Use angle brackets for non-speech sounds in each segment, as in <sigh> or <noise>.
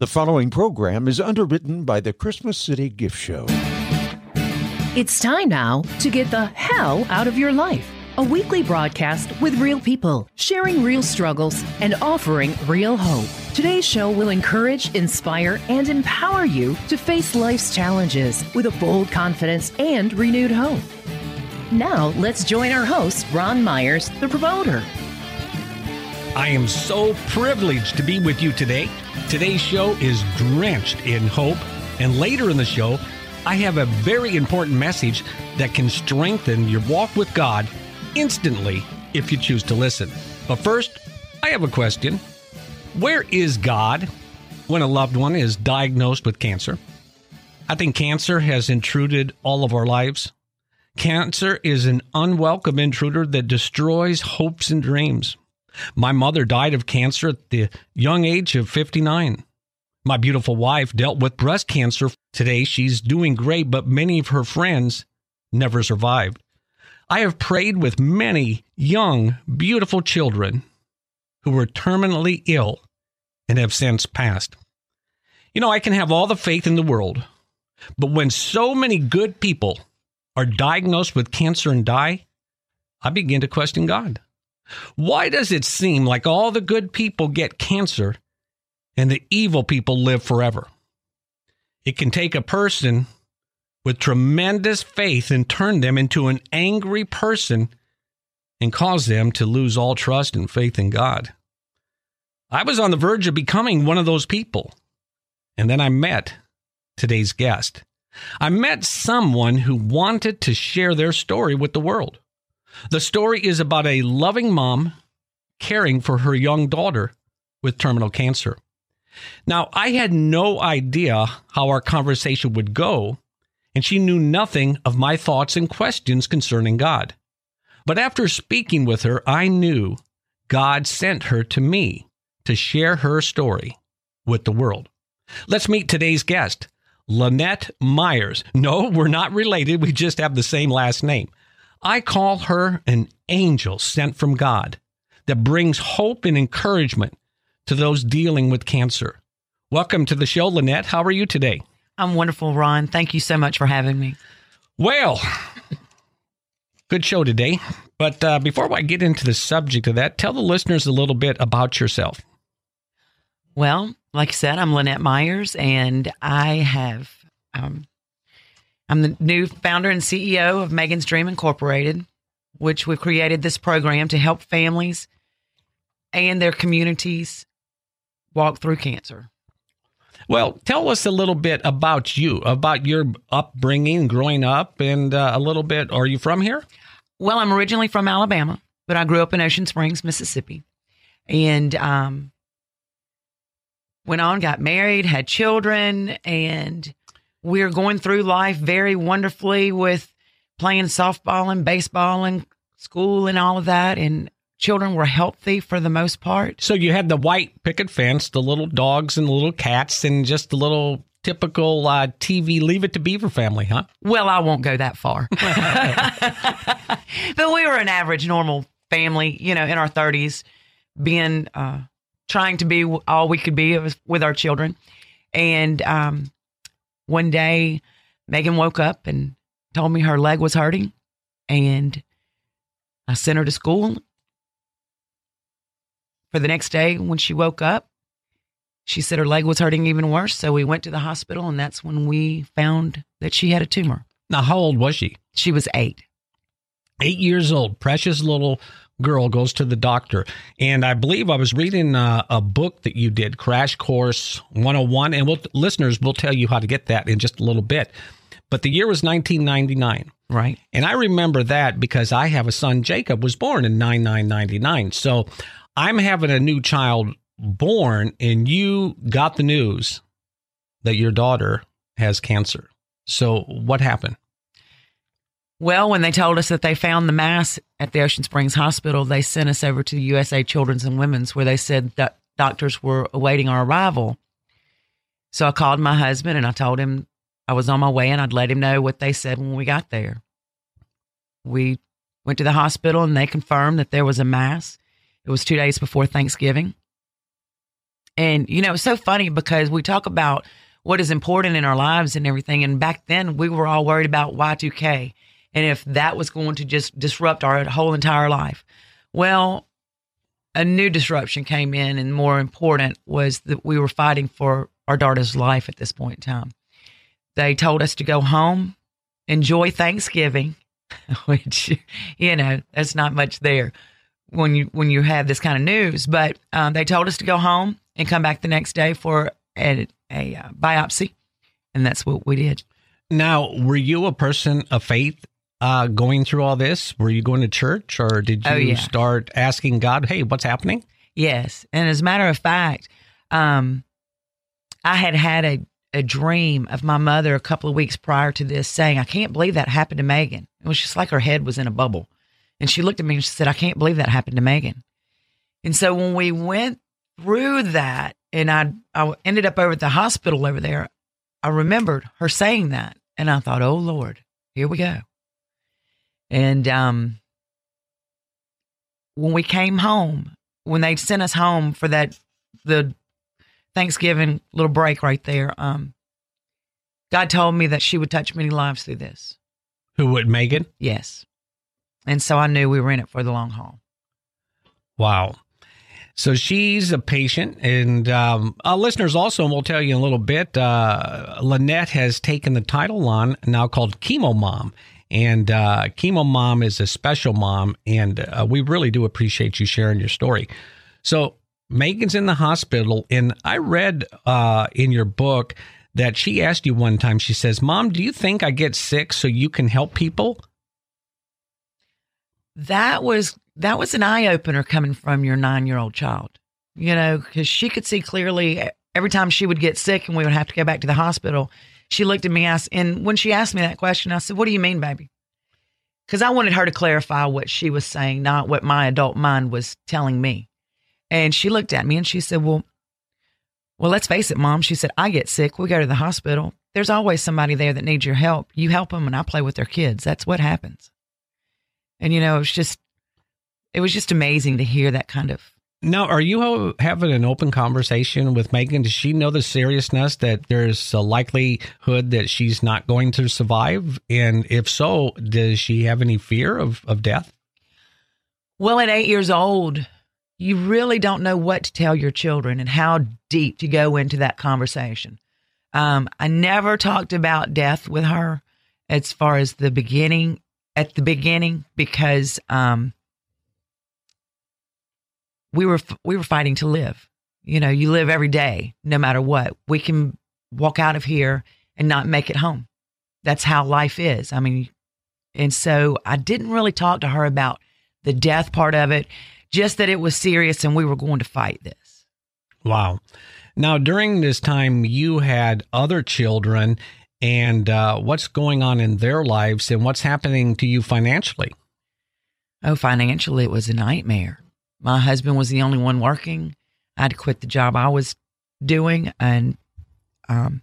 The following program is underwritten by the Christmas City Gift Show. It's time now to get the hell out of your life. A weekly broadcast with real people, sharing real struggles and offering real hope. Today's show will encourage, inspire, and empower you to face life's challenges with a bold confidence and renewed hope. Now, let's join our host, Ron Myers, the promoter. I am so privileged to be with you today. Today's show is drenched in hope, and later in the show, I have a very important message that can strengthen your walk with God instantly if you choose to listen. But first, I have a question. Where is God when a loved one is diagnosed with cancer? I think cancer has intruded all of our lives. Cancer is an unwelcome intruder that destroys hopes and dreams. My mother died of cancer at the young age of 59. My beautiful wife dealt with breast cancer. Today she's doing great, but many of her friends never survived. I have prayed with many young, beautiful children who were terminally ill and have since passed. You know, I can have all the faith in the world, but when so many good people are diagnosed with cancer and die, I begin to question God. Why does it seem like all the good people get cancer and the evil people live forever? It can take a person with tremendous faith and turn them into an angry person and cause them to lose all trust and faith in God. I was on the verge of becoming one of those people. And then I met today's guest. I met someone who wanted to share their story with the world. The story is about a loving mom caring for her young daughter with terminal cancer. Now, I had no idea how our conversation would go, and she knew nothing of my thoughts and questions concerning God. But after speaking with her, I knew God sent her to me to share her story with the world. Let's meet today's guest, Lynette Myers. No, we're not related. We just have the same last name. I call her an angel sent from God that brings hope and encouragement to those dealing with cancer. Welcome to the show, Lynette. How are you today? I'm wonderful, Ron. Thank you so much for having me. Well, good show today. But uh, before I get into the subject of that, tell the listeners a little bit about yourself. Well, like I said, I'm Lynette Myers, and I have um, I'm the new founder and CEO of Meghan's Dream Incorporated, which we've created this program to help families and their communities walk through cancer. Well, tell us a little bit about you, about your upbringing, growing up, and uh, a little bit. Are you from here? Well, I'm originally from Alabama, but I grew up in Ocean Springs, Mississippi, and um, went on, got married, had children, and we're going through life very wonderfully with playing softball and baseball and school and all of that. And children were healthy for the most part. So you had the white picket fence, the little dogs and the little cats, and just the little typical uh, TV Leave It to Beaver family, huh? Well, I won't go that far. <laughs> <laughs> but we were an average, normal family, you know, in our 30s, being, uh, trying to be all we could be with our children. And um, one day, Meghan woke up and told me her leg was hurting, and I sent her to school. For the next day, when she woke up, she said her leg was hurting even worse. So we went to the hospital, and that's when we found that she had a tumor. Now, how old was she? She was eight. Eight years old, precious little girl goes to the doctor. And I believe I was reading uh, a book that you did, Crash Course 101. And we'll, listeners will tell you how to get that in just a little bit. But the year was 1999. Right. And I remember that because I have a son, Jacob, was born in 9999. So I'm having a new child born, and you got the news that your daughter has cancer. So what happened? Well, when they told us that they found the mass at the Ocean Springs Hospital, they sent us over to the USA Children's and Women's where they said that doctors were awaiting our arrival. So I called my husband and I told him I was on my way and I'd let him know what they said when we got there. We went to the hospital and they confirmed that there was a mass. It was two days before Thanksgiving. And, you know, it's so funny because we talk about what is important in our lives and everything. And back then we were all worried about Y2K and if that was going to just disrupt our whole entire life. Well, a new disruption came in, and more important was that we were fighting for our daughter's life at this point in time. They told us to go home, enjoy Thanksgiving, <laughs> which you know that's not much there when you when you have this kind of news. But um, they told us to go home and come back the next day for a, a uh, biopsy, and that's what we did. Now, were you a person of faith uh, going through all this? Were you going to church, or did you Oh, yeah. start asking God, "Hey, what's happening"? Yes, and as a matter of fact, um, I had had a a dream of my mother a couple of weeks prior to this, saying, "I can't believe that happened to Meghan." It was just like her head was in a bubble, and she looked at me and she said, "I can't believe that happened to Meghan." And so when we went through that, and I I ended up over at the hospital over there, I remembered her saying that, and I thought, "Oh Lord, here we go." And um, when we came home, when they sent us home for that the Thanksgiving little break right there, um, God told me that she would touch many lives through this. Who would Meghan? Yes. And so I knew we were in it for the long haul. Wow. So she's a patient, and um, our listeners also, and we'll tell you in a little bit. Uh, Lynette has taken the title on now called Chemo Mom, and uh, Chemo Mom is a special mom, and uh, we really do appreciate you sharing your story. So Meghan's in the hospital, and I read uh, in your book that she asked you one time. She says, "Mom, do you think I get sick so you can help people?" That was that was an eye opener coming from your nine year old child. You know, because she could see clearly every time she would get sick and we would have to go back to the hospital. She looked at me, asked, and when she asked me that question, I said, "What do you mean, baby?" Because I wanted her to clarify what she was saying, not what my adult mind was telling me. And she looked at me and she said, "Well, well, let's face it, mom." She said, "I get sick, we go to the hospital. There's always somebody there that needs your help. You help them, and I play with their kids. That's what happens." And you know, it was just it was just amazing to hear that kind of Now, are you having an open conversation with Meghan? Does she know the seriousness that there's a likelihood that she's not going to survive? And if so, does she have any fear of, of death? Well, at eight years old, you really don't know what to tell your children and how deep to go into that conversation. Um, I never talked about death with her as far as the beginning, at the beginning, because um, we were we were fighting to live. You know, you live every day, no matter what. We can walk out of here and not make it home. That's how life is. I mean, and so I didn't really talk to her about the death part of it, just that it was serious and we were going to fight this. Wow. Now, during this time, you had other children, and uh, what's going on in their lives and what's happening to you financially? Oh, financially, it was a nightmare. My husband was the only one working. I had to quit the job I was doing, and um,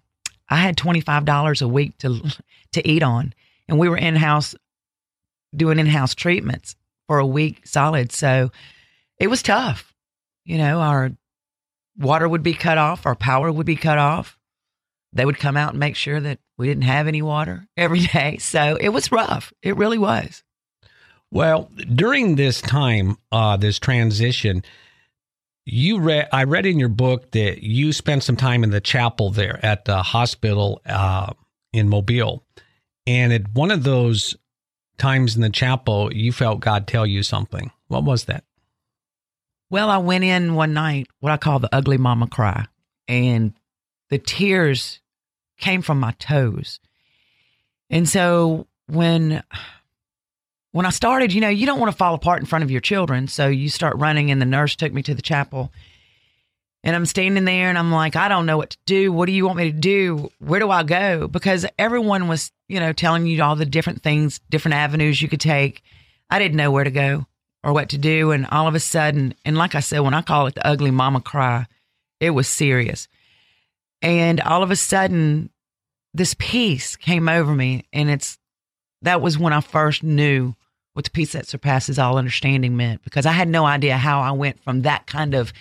I had twenty five dollars a week to <laughs> to eat on, and we were in house doing in house treatments for a week solid. So it was tough. You know, our water would be cut off, our power would be cut off. They would come out and make sure that we didn't have any water every <laughs> day. So it was rough. It really was. Well, during this time, uh, this transition, you read. I read in your book that you spent some time in the chapel there at the hospital uh, in Mobile, and at one of those times in the chapel, you felt God tell you something. What was that? Well, I went in one night, what I call the ugly mama cry, and the tears came from my toes. And so when when I started, you know, you don't want to fall apart in front of your children, so you start running and the nurse took me to the chapel. And I'm standing there and I'm like, I don't know what to do. What do you want me to do? Where do I go? Because everyone was, you know, telling you all the different things, different avenues you could take. I didn't know where to go or what to do. And all of a sudden, and like I said, when I call it the ugly mama cry, it was serious. And all of a sudden, this peace came over me. And it's that was when I first knew what the peace that surpasses all understanding meant because I had no idea how I went from that kind of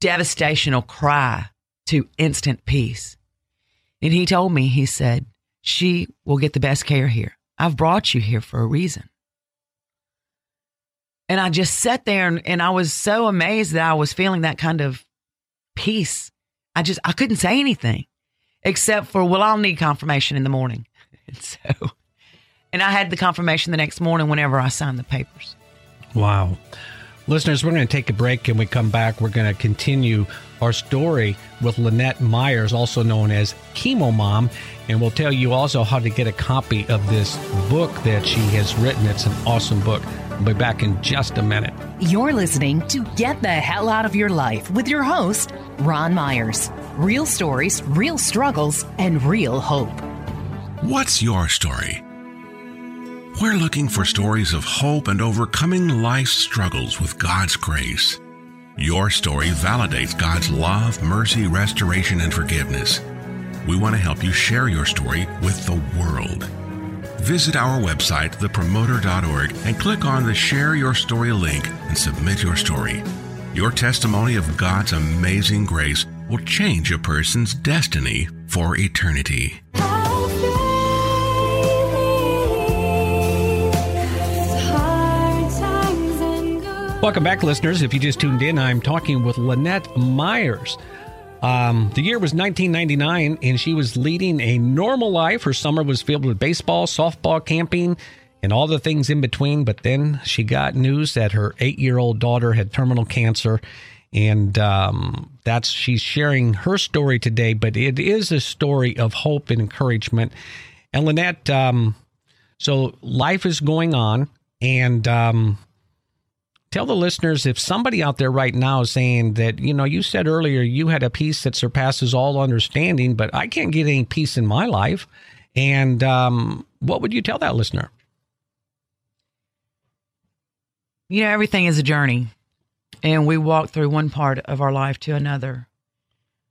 devastational cry to instant peace. And he told me, he said, She will get the best care here. I've brought you here for a reason. And I just sat there and, and I was so amazed that I was feeling that kind of peace. I just, I couldn't say anything except for, well, I'll need confirmation in the morning. <laughs> And so, and I had the confirmation the next morning whenever I signed the papers. Wow. Listeners, we're going to take a break and we come back. We're going to continue our story with Lynette Myers, also known as Chemo Mom. And we'll tell you also how to get a copy of this book that she has written. It's an awesome book. We'll be back in just a minute. You're listening to Get the Hell Out of Your Life with your host, Ron Myers. Real stories, real struggles, and real hope. What's your story? We're looking for stories of hope and overcoming life's struggles with God's grace. Your story validates God's love, mercy, restoration, and forgiveness. We want to help you share your story with the world. Visit our website, thepromoter.org, and click on the Share Your Story link and submit your story. Your testimony of God's amazing grace will change a person's destiny for eternity. Welcome back, listeners. If you just tuned in, I'm talking with Lynette Myers. Um, the year was 1999, and she was leading a normal life. Her summer was filled with baseball, softball, camping, and all the things in between. But then she got news that her eight year old daughter had terminal cancer. And um, that's she's sharing her story today, but it is a story of hope and encouragement. And Lynette, um, so life is going on, and um, tell the listeners if somebody out there right now is saying that you know you said earlier you had a peace that surpasses all understanding but i can't get any peace in my life and um, what would you tell that listener You know, everything is a journey, and we walk through one part of our life to another.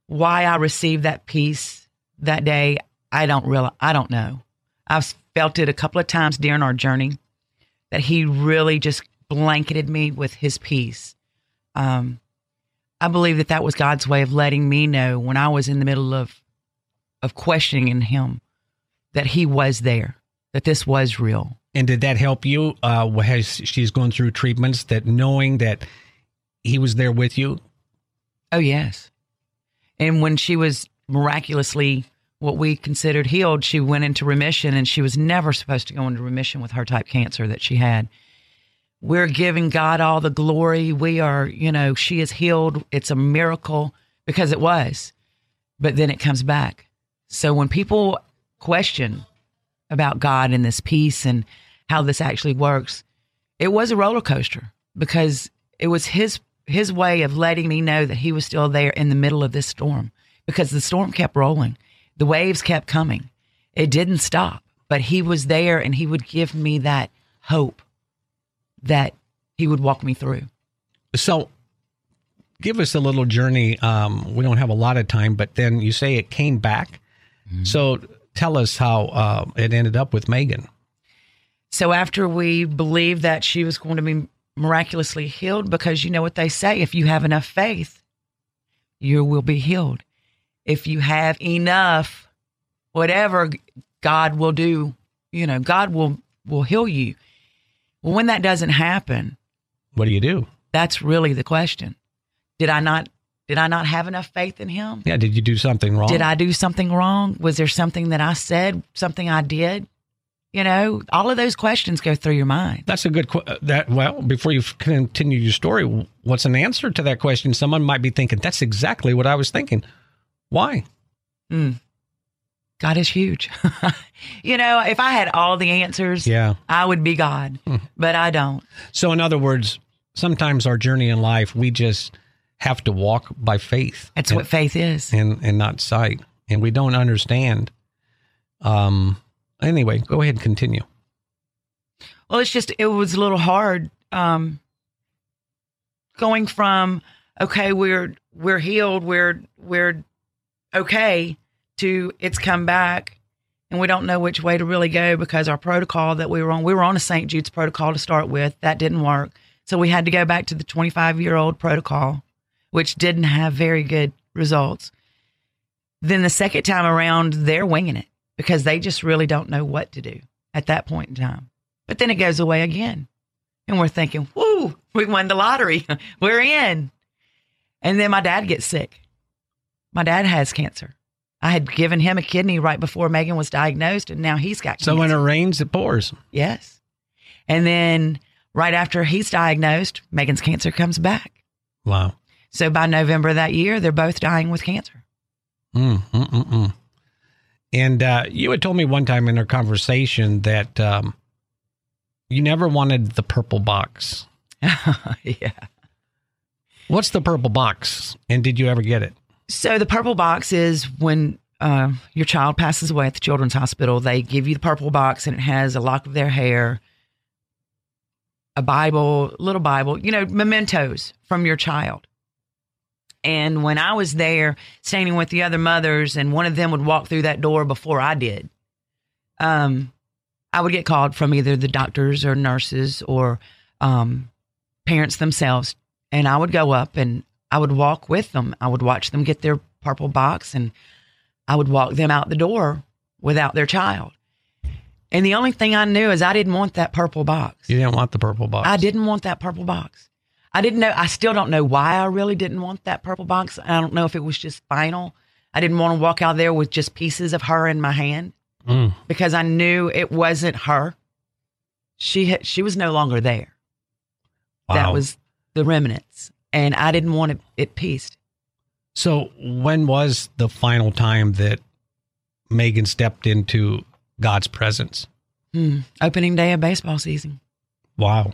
Why I received that peace that day, I don't realize. I don't know. I've felt it a couple of times during our journey that He really just blanketed me with His peace. Um, I believe that that was God's way of letting me know when I was in the middle of of questioning Him that He was there, that this was real. and did that help you uh, as she's going through treatments that knowing that he was there with you Oh, yes. And when she was miraculously what we considered healed, she went into remission and she was never supposed to go into remission with her type cancer that she had. We're giving God all the glory. We are, you know, she is healed. It's a miracle because it was, but then it comes back. So when people question about God and this peace and how this actually works, it was a roller coaster because it was his his way of letting me know that he was still there in the middle of this storm because the storm kept rolling. The waves kept coming. It didn't stop, but he was there and he would give me that hope that he would walk me through. so give us a little journey um, we don't have a lot of time but then you say it came back so tell us how uh, it ended up with meghan So after we believed that she was going to be miraculously healed, because you know what they say, if you have enough faith, you will be healed. If you have enough, whatever God will do, you know, God will will heal you. Well, when that doesn't happen, what do you do that's really the question. Did I not did I not have enough faith in him? yeah did you do something wrong Did I do something wrong? Was there something that I said, something I did? You know, all of those questions go through your mind. That's a good que- uh, that. Well, before you continue your story, what's an answer to that question? Someone might be thinking, "That's exactly what I was thinking." Why? Hmm. God is huge. <laughs> you know, if I had all the answers, Yeah. I would be God, but I don't. So, in other words, sometimes our journey in life, we just have to walk by faith. That's and, what faith is. and and not sight, and we don't understand. Um. Anyway, go ahead and continue. Well, it's just it was a little hard um going from okay, we're we're healed, we're we're okay to it's come back and we don't know which way to really go because our protocol that we were on, we were on a St. Jude's protocol to start with. That didn't work. So we had to go back to the 25 year old protocol, which didn't have very good results. Then the second time around, they're winging it because they just really don't know what to do at that point in time. But then it goes away again. And we're thinking, whoo, we won the lottery. <laughs> we're in. And then my dad gets sick. My dad has cancer. I had given him a kidney right before Meghan was diagnosed, and now he's got So cancer. when it rains, it pours. Yes. And then right after he's diagnosed, Meghan's cancer comes back. Wow. So by November of that year, they're both dying with cancer. Mm, mm, mm, mm. And uh, you had told me one time in our conversation that um, you never wanted the purple box. <laughs> yeah. What's the purple box? And did you ever get it? So the purple box is when uh, your child passes away at the children's hospital. They give you the purple box, and it has a lock of their hair, a Bible, little Bible, you know, mementos from your child. And when I was there, standing with the other mothers, and one of them would walk through that door before I did, um, I would get called from either the doctors or nurses or um, parents themselves, and I would go up and I would walk with them. I would watch them get their purple box, and I would walk them out the door without their child. And the only thing I knew is I didn't want that purple box. You didn't want the purple box. I didn't want that purple box. I didn't know. I still don't know why I really didn't want that purple box. I don't know if it was just final. I didn't want to walk out there with just pieces of her in my hand Mm. because I knew it wasn't her. She had, she was no longer there. Wow. That was the remnants, and I didn't want it, it pieced. So when was the final time that Meghan stepped into God's presence? Hmm. Opening day of baseball season. Wow.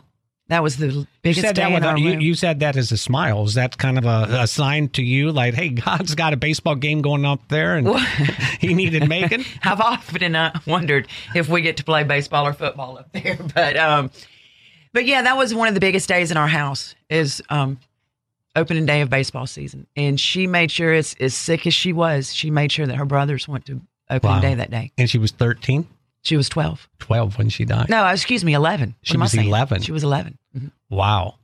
That was the biggest you said day that in without, our you, room. you said that as a smile. Is that kind of a, a sign to you, like, hey, God's got a baseball game going up there, and <laughs> he needed Meghan? <laughs> I've often uh, wondered if we get to play baseball or football up there, <laughs> but um, but yeah, that was one of the biggest days in our house is um, opening day of baseball season, and she made sure, as as sick as she was, she made sure that her brothers went to opening Wow. day that day. And she was 13, She was twelve. 12 when she died. No, excuse me, eleven. She was 11. She was 11 Mhm. Wow.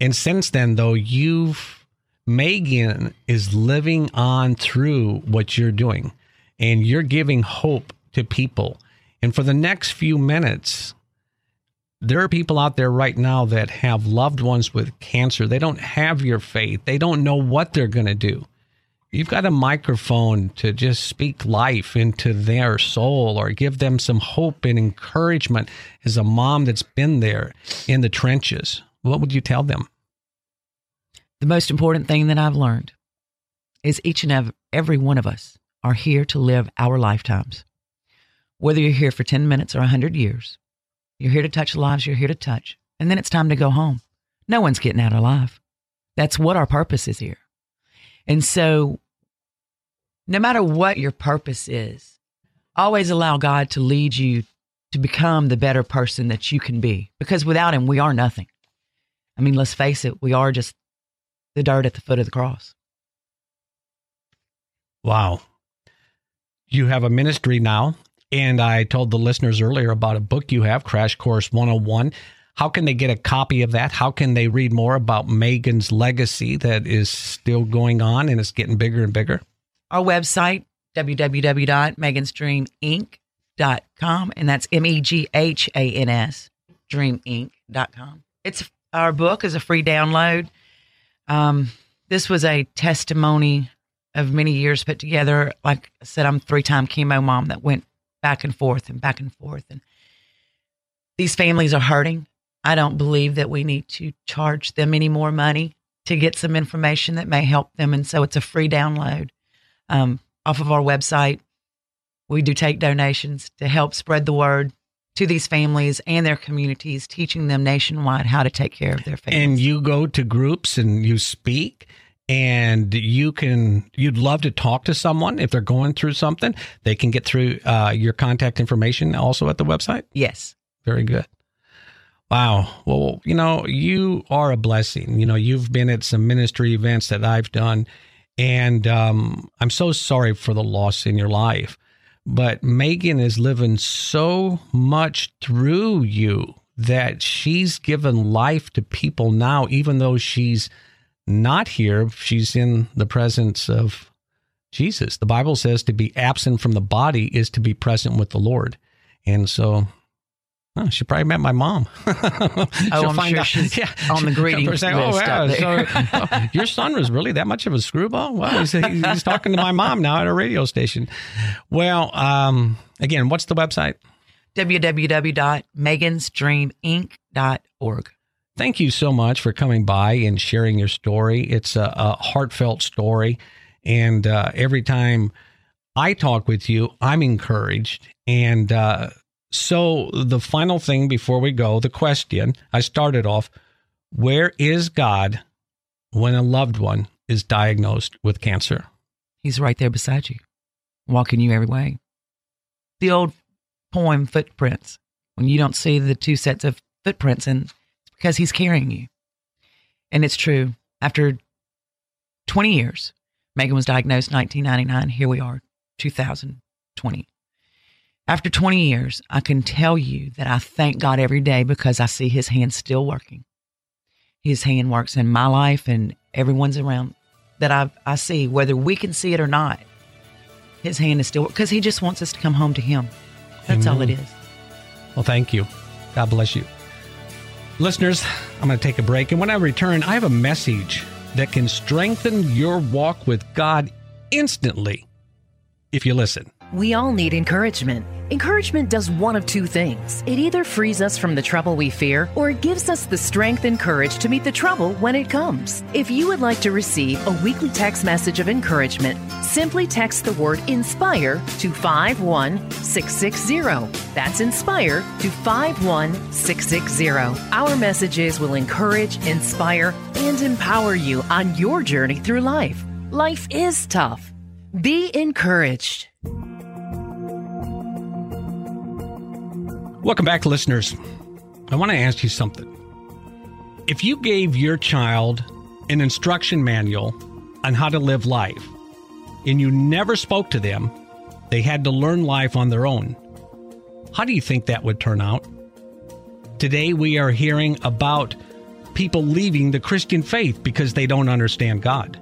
And since then, though, you've, Meghan is living on through what you're doing and you're giving hope to people. And for the next few minutes, there are people out there right now that have loved ones with cancer. They don't have your faith, they don't know what they're going to do. You've got a microphone to just speak life into their soul or give them some hope and encouragement as a mom that's been there in the trenches. What would you tell them? The most important thing that I've learned is each and every one of us are here to live our lifetimes. Whether you're here for 10 minutes or 100 years, you're here to touch lives you're here to touch. And then it's time to go home. No one's getting out alive. That's what our purpose is here. And so, no matter what your purpose is, always allow God to lead you to become the better person that you can be. Because without Him, we are nothing. I mean, let's face it, we are just the dirt at the foot of the cross. Wow. You have a ministry now. And I told the listeners earlier about a book you have, Crash Course 101. How can they get a copy of that? How can they read more about Meghan's legacy that is still going on and it's getting bigger and bigger? Our website, www.meghan'sdreaminc.com, and that's M E G H A N S, dreaminc.com. It's our book is a free download. Um, this was a testimony of many years put together. Like I said, I'm three time chemo mom that went back and forth and back and forth. And these families are hurting. I don't believe that we need to charge them any more money to get some information that may help them. And so it's a free download um, off of our website. We do take donations to help spread the word to these families and their communities, teaching them nationwide how to take care of their families. And you go to groups and you speak and you can you'd love to talk to someone if they're going through something. They can get through uh, your contact information also at the website? Yes, very good. Wow. Well you know you are a blessing. You know you've been at some ministry events that i've done and um, i'm so sorry for the loss in your life but meghan is living so much through you that she's given life to people now even though she's not here, she's in the presence of Jesus. The Bible says to be absent from the body is to be present with the Lord. And so Oh, she probably met my mom. <laughs> oh, I'm sure out. she's yeah. on the greeting list. Oh, yeah. So, <laughs> oh, your son was really that much of a screwball? Well, he's, he's talking to my mom now at a radio station. Well, um, again, what's the website? www.meghansdreaminc.org. Thank you so much for coming by and sharing your story. It's a, a heartfelt story. And uh, every time I talk with you, I'm encouraged. And uh, so, the final thing before we go, the question I started off where is God when a loved one is diagnosed with cancer? He's right there beside you, walking you every way. The old poem, Footprints, when you don't see the two sets of footprints, and because he's carrying you. And it's true. After 20 years, Meghan was diagnosed 1999. Here we are, 2020. After 20 years, I can tell you that I thank God every day because I see his hand still working. His hand works in my life and everyone's around that I, I see, whether we can see it or not. His hand is still because he just wants us to come home to him. That's Amen. all it is. Well, thank you. God bless you. Listeners, I'm going to take a break. And when I return, I have a message that can strengthen your walk with God instantly if you listen. We all need encouragement. Encouragement does one of two things. It either frees us from the trouble we fear, or it gives us the strength and courage to meet the trouble when it comes. If you would like to receive a weekly text message of encouragement, simply text the word INSPIRE to 51660. That's INSPIRE to 51660. Our messages will encourage, inspire, and empower you on your journey through life. Life is tough. Be encouraged. Welcome back, listeners. I want to ask you something. If you gave your child an instruction manual on how to live life and you never spoke to them, they had to learn life on their own, how do you think that would turn out? Today, we are hearing about people leaving the Christian faith because they don't understand God.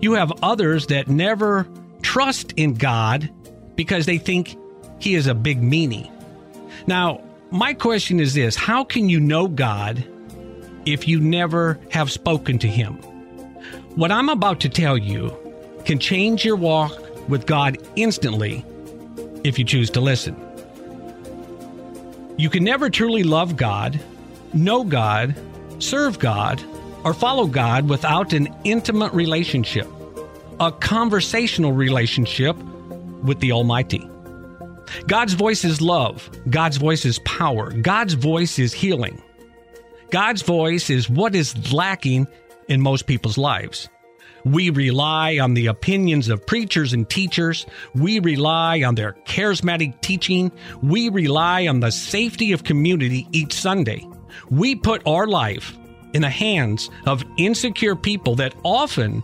You have others that never trust in God because they think He is a big meanie. Now, my question is this How can you know God if you never have spoken to Him? What I'm about to tell you can change your walk with God instantly if you choose to listen. You can never truly love God, know God, serve God, or follow God without an intimate relationship, a conversational relationship with the Almighty. God's voice is love. God's voice is power. God's voice is healing. God's voice is what is lacking in most people's lives. We rely on the opinions of preachers and teachers. We rely on their charismatic teaching. We rely on the safety of community each Sunday. We put our life in the hands of insecure people that often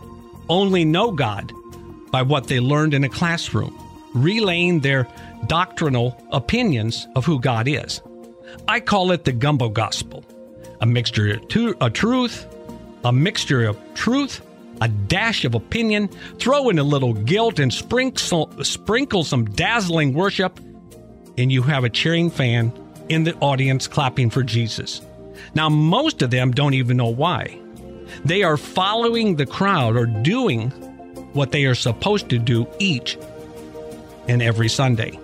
only know God by what they learned in a classroom, relaying their doctrinal opinions of who God is. I call it the gumbo gospel a mixture of, to, a truth, a mixture of truth, a dash of opinion, throw in a little guilt, and sprinkle, sprinkle some dazzling worship, and you have a cheering fan in the audience clapping for Jesus. Now, most of them don't even know why. They are following the crowd or doing what they are supposed to do each and every Sunday.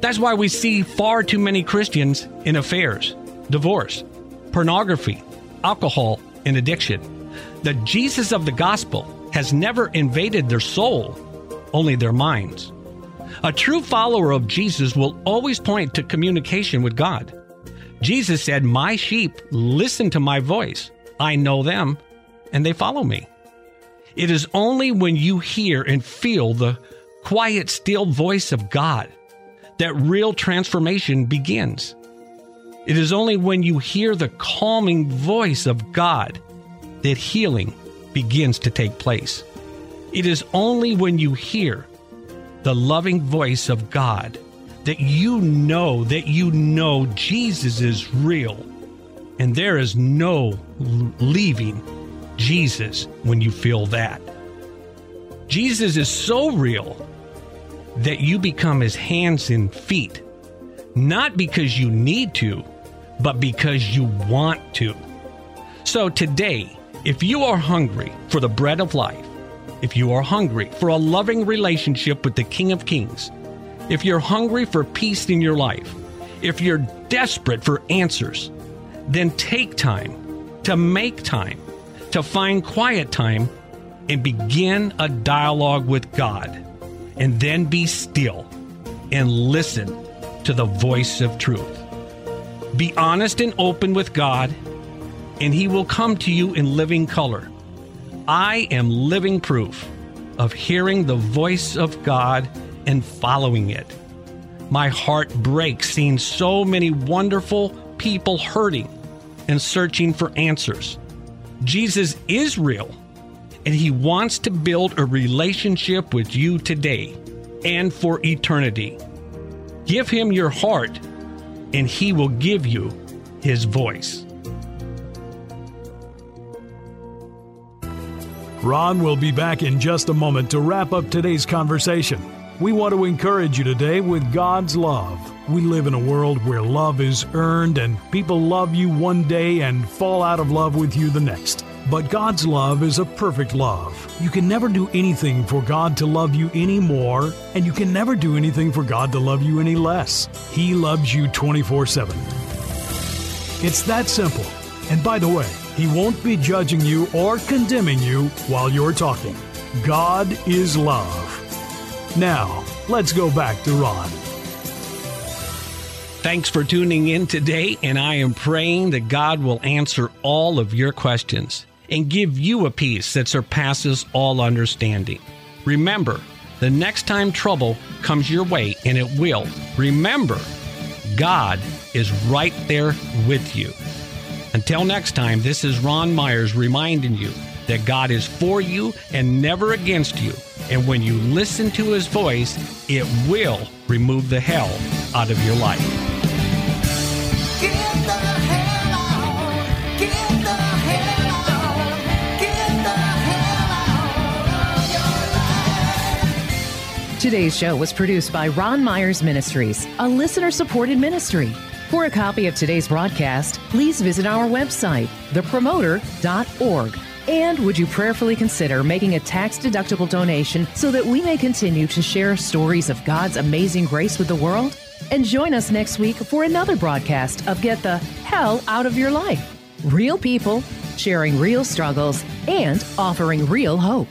That's why we see far too many Christians in affairs, divorce, pornography, alcohol, and addiction. The Jesus of the gospel has never invaded their soul, only their minds. A true follower of Jesus will always point to communication with God. Jesus said, My sheep listen to my voice. I know them, and they follow me. It is only when you hear and feel the quiet, still voice of God that real transformation begins. It is only when you hear the calming voice of God that healing begins to take place. It is only when you hear the loving voice of God that you know that you know Jesus is real and there is no leaving Jesus when you feel that. Jesus is so real that you become his hands and feet, not because you need to, but because you want to. So today, if you are hungry for the bread of life, if you are hungry for a loving relationship with the King of Kings, if you're hungry for peace in your life, if you're desperate for answers, then take time to make time, to find quiet time, and begin a dialogue with God. And then be still and listen to the voice of truth. Be honest and open with God, and He will come to you in living color. I am living proof of hearing the voice of God and following it. My heart breaks seeing so many wonderful people hurting and searching for answers. Jesus is real, and He wants to build a relationship with you today and for eternity. Give Him your heart, and He will give you His voice. Ron will be back in just a moment to wrap up today's conversation. We want to encourage you today with God's love. We live in a world where love is earned and people love you one day and fall out of love with you the next. But God's love is a perfect love. You can never do anything for God to love you any more, and you can never do anything for God to love you any less. He loves you 24 7. It's that simple. And by the way, He won't be judging you or condemning you while you're talking. God is love. Now, let's go back to Ron. Thanks for tuning in today, and I am praying that God will answer all of your questions and give you a peace that surpasses all understanding. Remember, the next time trouble comes your way, and it will, remember, God is right there with you. Until next time, this is Ron Myers reminding you that God is for you and never against you. And when you listen to his voice, it will remove the hell out of your life. Today's show was produced by Ron Myers Ministries, a listener supported ministry. For a copy of today's broadcast, please visit our website, thepromoter.org. And would you prayerfully consider making a tax deductible donation so that we may continue to share stories of God's amazing grace with the world? And join us next week for another broadcast of Get the Hell Out of Your Life. Real people sharing real struggles and offering real hope.